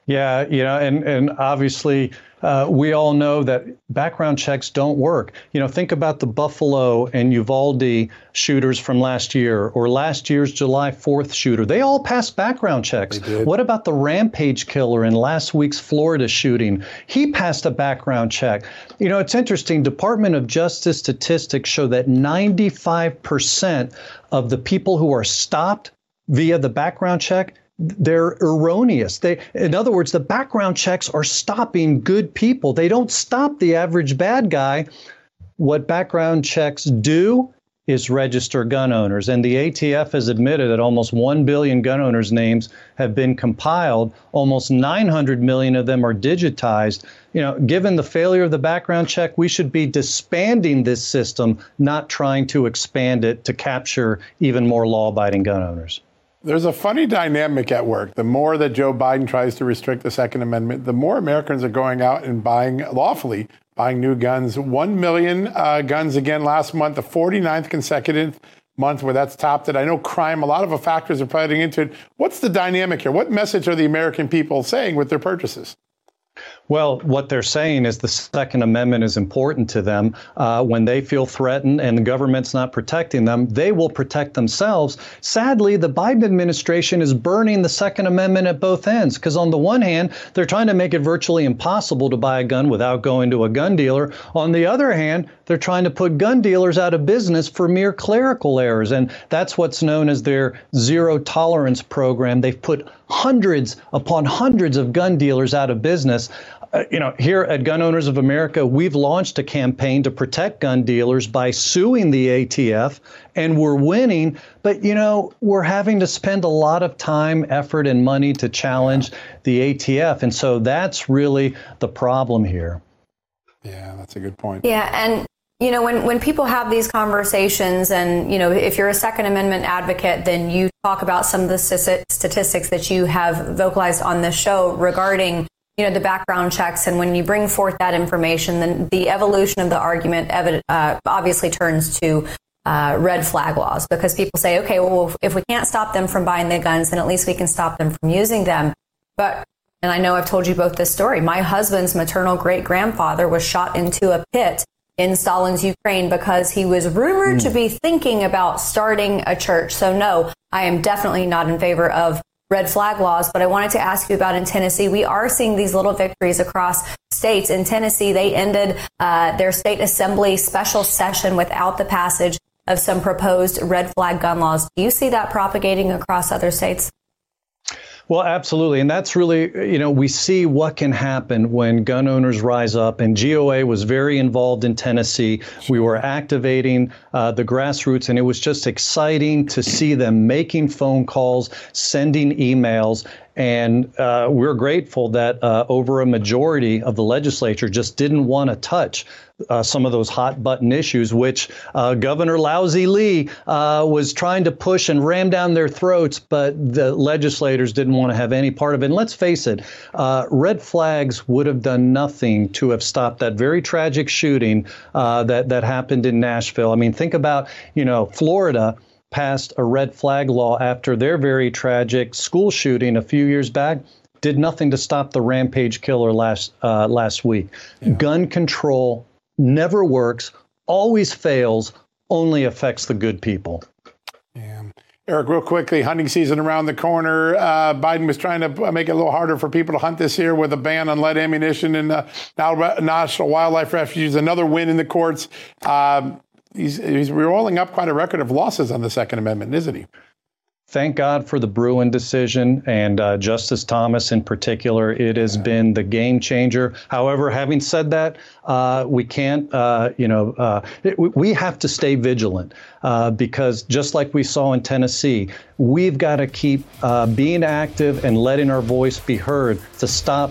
Yeah, you know, and, and obviously uh, we all know that background checks don't work. You know, think about the Buffalo and Uvalde shooters from last year or last year's July 4th shooter. They all passed background checks. What about the Rampage killer in last week's Florida shooting? He passed a background check. You know, it's interesting. Department of Justice statistics show that 95% of the people who are stopped via the background check they're erroneous. They, in other words, the background checks are stopping good people. They don't stop the average bad guy. What background checks do is register gun owners. And the ATF has admitted that almost 1 billion gun owners' names have been compiled. Almost 900 million of them are digitized. You know, given the failure of the background check, we should be disbanding this system, not trying to expand it to capture even more law abiding gun owners. There's a funny dynamic at work. The more that Joe Biden tries to restrict the Second Amendment, the more Americans are going out and buying lawfully, buying new guns. One million uh, guns again last month, the 49th consecutive month where that's topped it. I know crime, a lot of factors are playing into it. What's the dynamic here? What message are the American people saying with their purchases? Well, what they're saying is the Second Amendment is important to them. Uh, when they feel threatened and the government's not protecting them, they will protect themselves. Sadly, the Biden administration is burning the Second Amendment at both ends because, on the one hand, they're trying to make it virtually impossible to buy a gun without going to a gun dealer. On the other hand, they're trying to put gun dealers out of business for mere clerical errors. And that's what's known as their zero tolerance program. They've put hundreds upon hundreds of gun dealers out of business. Uh, you know, here at Gun Owners of America, we've launched a campaign to protect gun dealers by suing the ATF, and we're winning. But, you know, we're having to spend a lot of time, effort, and money to challenge the ATF. And so that's really the problem here. Yeah, that's a good point. Yeah, and you know, when, when people have these conversations, and, you know, if you're a Second Amendment advocate, then you talk about some of the statistics that you have vocalized on this show regarding, you know, the background checks. And when you bring forth that information, then the evolution of the argument uh, obviously turns to uh, red flag laws because people say, okay, well, if we can't stop them from buying the guns, then at least we can stop them from using them. But and I know I've told you both this story. My husband's maternal great grandfather was shot into a pit in Stalin's Ukraine because he was rumored mm. to be thinking about starting a church. So, no, I am definitely not in favor of red flag laws. But I wanted to ask you about in Tennessee. We are seeing these little victories across states. In Tennessee, they ended uh, their state assembly special session without the passage of some proposed red flag gun laws. Do you see that propagating across other states? Well, absolutely. And that's really, you know, we see what can happen when gun owners rise up. And GOA was very involved in Tennessee. We were activating uh, the grassroots, and it was just exciting to see them making phone calls, sending emails, and uh, we're grateful that uh, over a majority of the legislature just didn't want to touch uh, some of those hot button issues, which uh, Governor Lousy Lee uh, was trying to push and ram down their throats, but the legislators didn't want to have any part of it. And let's face it, uh, red flags would have done nothing to have stopped that very tragic shooting that that happened in Nashville. I mean, think about you know Florida passed a red flag law after their very tragic school shooting a few years back. Did nothing to stop the rampage killer last uh, last week. Yeah. Gun control never works, always fails, only affects the good people. Yeah. Erich, real quickly, hunting season around the corner. Uh, Biden was trying to make it a little harder for people to hunt this year with a ban on lead ammunition in uh, National Wildlife Refuge. Another win in the courts. Um, he's, he's rolling up quite a record of losses on the Second Amendment, isn't he? Thank God for the Bruen decision and uh, Justice Thomas in particular. It has been the game changer. However, having said that, uh, we can't, uh, you know, uh, it, we have to stay vigilant uh, because just like we saw in Tennessee, we've got to keep uh, being active and letting our voice be heard to stop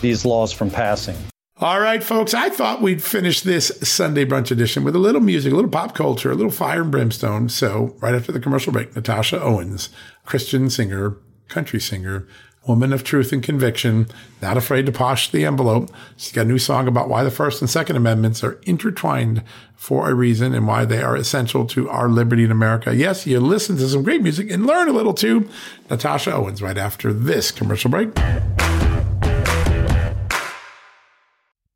these laws from passing. All right, folks, I thought we'd finish this Sunday brunch edition with a little music, a little pop culture, a little fire and brimstone. So, right after the commercial break, Natasha Owens, Christian singer, country singer, woman of truth and conviction, not afraid to posh the envelope. She's got a new song about why the First and Second Amendments are intertwined for a reason and why they are essential to our liberty in America. Yes, you listen to some great music and learn a little too. Natasha Owens, right after this commercial break.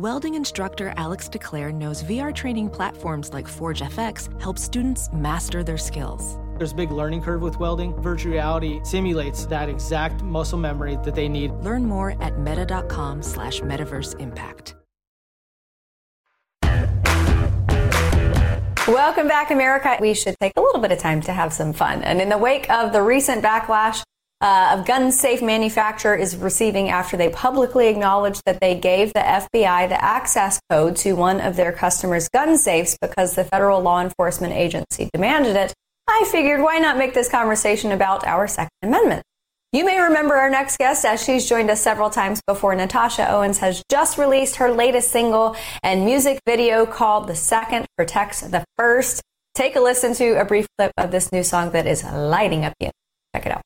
Welding instructor Alex DeClaire knows VR training platforms like Forge FX help students master their skills. There's a big learning curve with welding. Virtual reality simulates that exact muscle memory that they need. Learn more at meta.com slash metaverse impact. Welcome back, America. We should take a little bit of time to have some fun. And in the wake of the recent backlash uh, of gun safe manufacturer is receiving after they publicly acknowledged that they gave the FBI the access code to one of their customers' gun safes because the federal law enforcement agency demanded it. I figured why not make this conversation about our Second Amendment? You may remember our next guest as she's joined us several times before. Natasha Owens has just released her latest single and music video called The Second Protects the First. Take a listen to a brief clip of this new song that is lighting up the Check it out.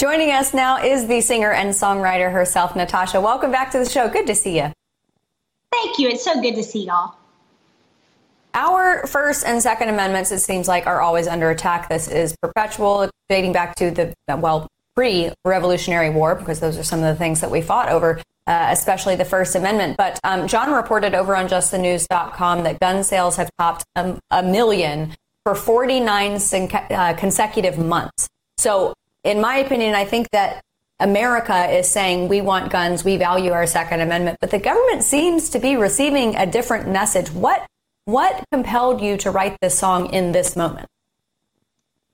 Joining us now is the singer and songwriter herself, Natasha. Welcome back to the show. Good to see you. Thank you. It's so good to see y'all. Our First and Second Amendments, it seems like, are always under attack. This is perpetual, dating back to the, well, pre Revolutionary War, because those are some of the things that we fought over, uh, especially the First Amendment. But um, John reported over on justthenews.com that gun sales have topped a, a million for 49 uh, consecutive months. So in my opinion, I think that America is saying we want guns, we value our Second Amendment, but the government seems to be receiving a different message. What what compelled you to write this song in this moment?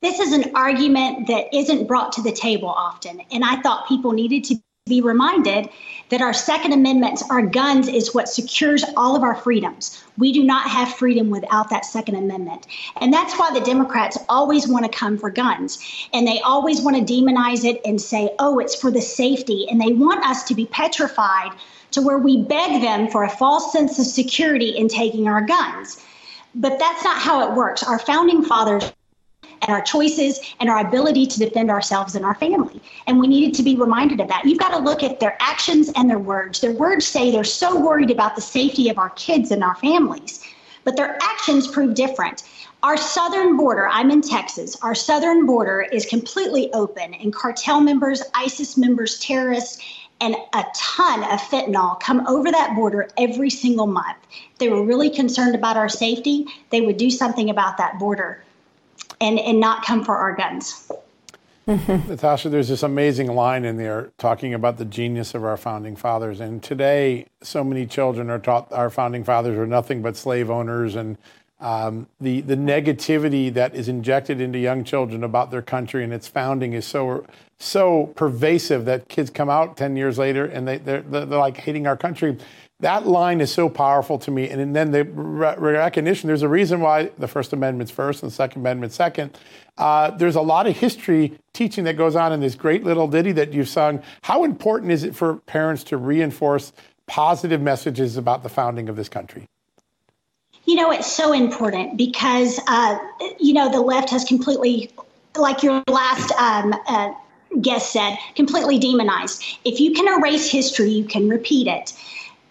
This is an argument that isn't brought to the table often, and I thought people needed to be reminded that our Second Amendment, our guns, is what secures all of our freedoms. We do not have freedom without that Second Amendment. And that's why the Democrats always want to come for guns. And they always want to demonize it and say, oh, it's for the safety. And they want us to be petrified to where we beg them for a false sense of security in taking our guns. But that's not how it works. Our founding fathers and our choices and our ability to defend ourselves and our family. And we needed to be reminded of that. You've got to look at their actions and their words. Their words say they're so worried about the safety of our kids and our families, but their actions prove different. Our southern border, I'm in Texas, our southern border is completely open, and cartel members, ISIS members, terrorists, and a ton of fentanyl come over that border every single month. They were really concerned about our safety, they would do something about that border and, and not come for our guns. <laughs> Natasha, there's this amazing line in there talking about the genius of our founding fathers. And today, so many children are taught our founding fathers were nothing but slave owners. And um, the, the negativity that is injected into young children about their country and its founding is so, so pervasive that kids come out 10 years later and they, they're, they're like hating our country that line is so powerful to me. And then the re- recognition there's a reason why the First Amendment's first and the Second Amendment second. Uh, there's a lot of history teaching that goes on in this great little ditty that you've sung. How important is it for parents to reinforce positive messages about the founding of this country? You know, it's so important because, uh, you know, the left has completely, like your last um, uh, guest said, completely demonized. If you can erase history, you can repeat it.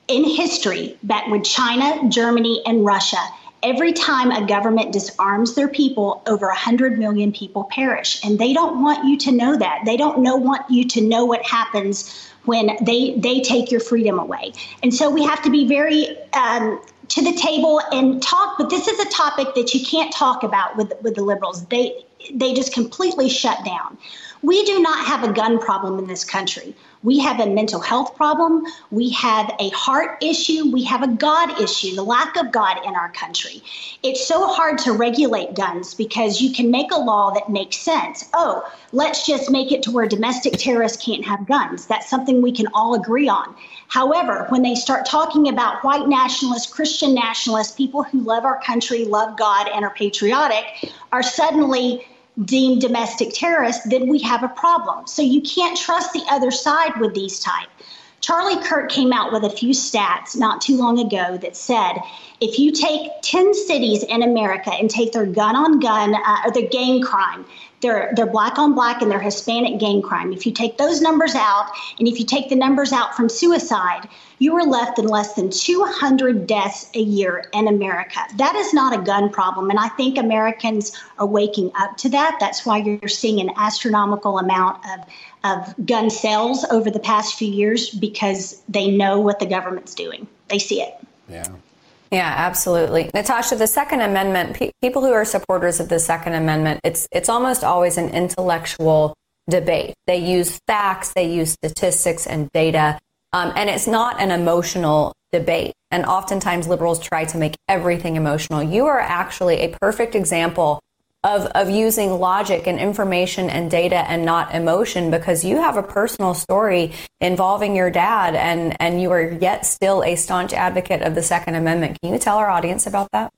In history, back with China, Germany, and Russia, every time a government disarms their people, over 100 million people perish. And they don't want you to know that. They don't know, want you to know what happens when they, they take your freedom away. And so we have to be very um, to the table and talk, but this is a topic that you can't talk about with, with the liberals. They, they just completely shut down. We do not have a gun problem in this country. We have a mental health problem. We have a heart issue. We have a God issue, the lack of God in our country. It's so hard to regulate guns because you can make a law that makes sense. Oh, let's just make it to where domestic terrorists can't have guns. That's something we can all agree on. However, when they start talking about white nationalists, Christian nationalists, people who love our country, love God, and are patriotic, are suddenly deemed domestic terrorists, then we have a problem. So you can't trust the other side with these type. Charlie Kirk came out with a few stats not too long ago that said if you take 10 cities in America and take their gun on gun uh, or their gang crime, they're, they're black on black and they're Hispanic gang crime. If you take those numbers out and if you take the numbers out from suicide, you are left in less than 200 deaths a year in America. That is not a gun problem. And I think Americans are waking up to that. That's why you're seeing an astronomical amount of, of gun sales over the past few years because they know what the government's doing. They see it. Yeah. Yeah, absolutely. Natasha, the Second Amendment, pe- people who are supporters of the Second Amendment, it's it's almost always an intellectual debate. They use facts, they use statistics and data um, and it's not an emotional debate. And oftentimes liberals try to make everything emotional. You are actually a perfect example of, of using logic and information and data and not emotion because you have a personal story involving your dad and, and you are yet still a staunch advocate of the Second Amendment. Can you tell our audience about that?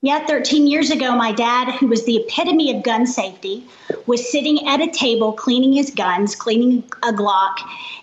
Yeah, 13 years ago, my dad, who was the epitome of gun safety, was sitting at a table cleaning his guns, cleaning a Glock,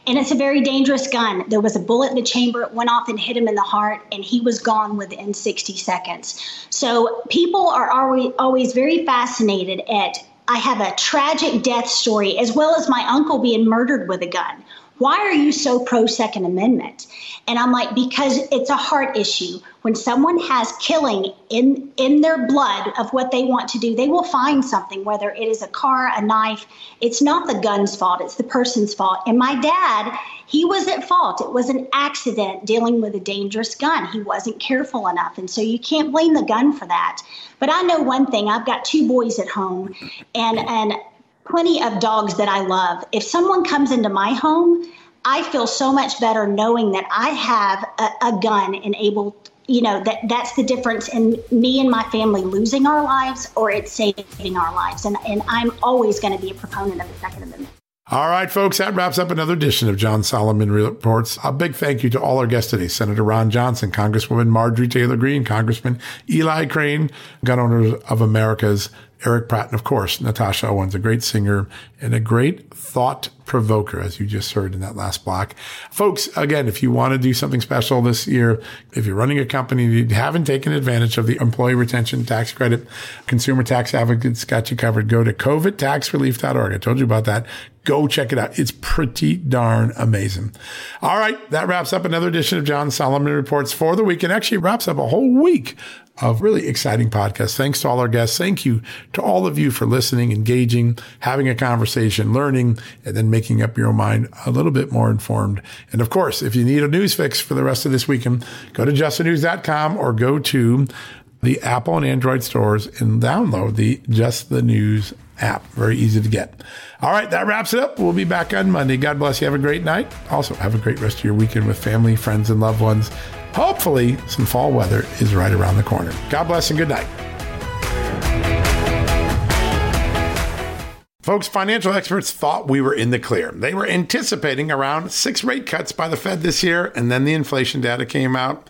and it's a very dangerous gun. There was a bullet in the chamber, it went off and hit him in the heart, and he was gone within 60 seconds. So people are always, always very fascinated at I have a tragic death story as well as my uncle being murdered with a gun why are you so pro Second Amendment? And I'm like, because it's a heart issue. When someone has killing in in their blood of what they want to do, they will find something, whether it is a car, a knife. It's not the gun's fault, it's the person's fault. And my dad, he was at fault. It was an accident dealing with a dangerous gun. He wasn't careful enough. And so you can't blame the gun for that. But I know one thing, I've got two boys at home and and plenty of dogs that I love. If someone comes into my home, I feel so much better knowing that I have a, a gun and able you know that that's the difference in me and my family losing our lives or it's saving our lives and and I'm always going to be a proponent of the second amendment all right, folks, that wraps up another edition of John Solomon Reports. A big thank you to all our guests today Senator Ron Johnson, Congresswoman Marjorie Taylor Greene, Congressman Eli Crane, Gun Owners of America's Erich Pratt, and of course, Natasha Owens, a great singer and a great thought provoker, as you just heard in that last block. Folks, again, if you want to do something special this year, if you're running a company and you haven't taken advantage of the employee retention tax credit, consumer tax advocates got you covered. Go to covidtaxrelief.org. I told you about that. Go check it out. It's pretty darn amazing. All right. That wraps up another edition of John Solomon Reports for the week and actually wraps up a whole week of really exciting podcasts. Thanks to all our guests. Thank you to all of you for listening, engaging, having a conversation, learning, and then making up your mind a little bit more informed. And of course, if you need a news fix for the rest of this weekend, go to justthenews.com or go to the Apple and Android stores and download the Just the News app. Very easy to get. All right, that wraps it up. We'll be back on Monday. God bless you. Have a great night. Also, have a great rest of your weekend with family, friends, and loved ones. Hopefully, some fall weather is right around the corner. God bless and good night. Folks, financial experts thought we were in the clear. They were anticipating around six rate cuts by the Fed this year, and then the inflation data came out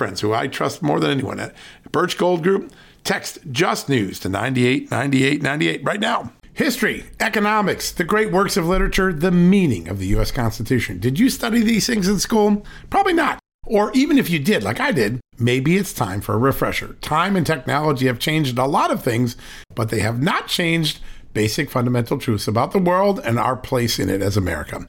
friends who I trust more than anyone at Birch Gold Group, text Just News to 989898 right now. History, economics, the great works of literature, the meaning of the U.S. Constitution. Did you study these things in school? Probably not. Or even if you did, like I did, maybe it's time for a refresher. Time and technology have changed a lot of things, but they have not changed basic fundamental truths about the world and our place in it as America.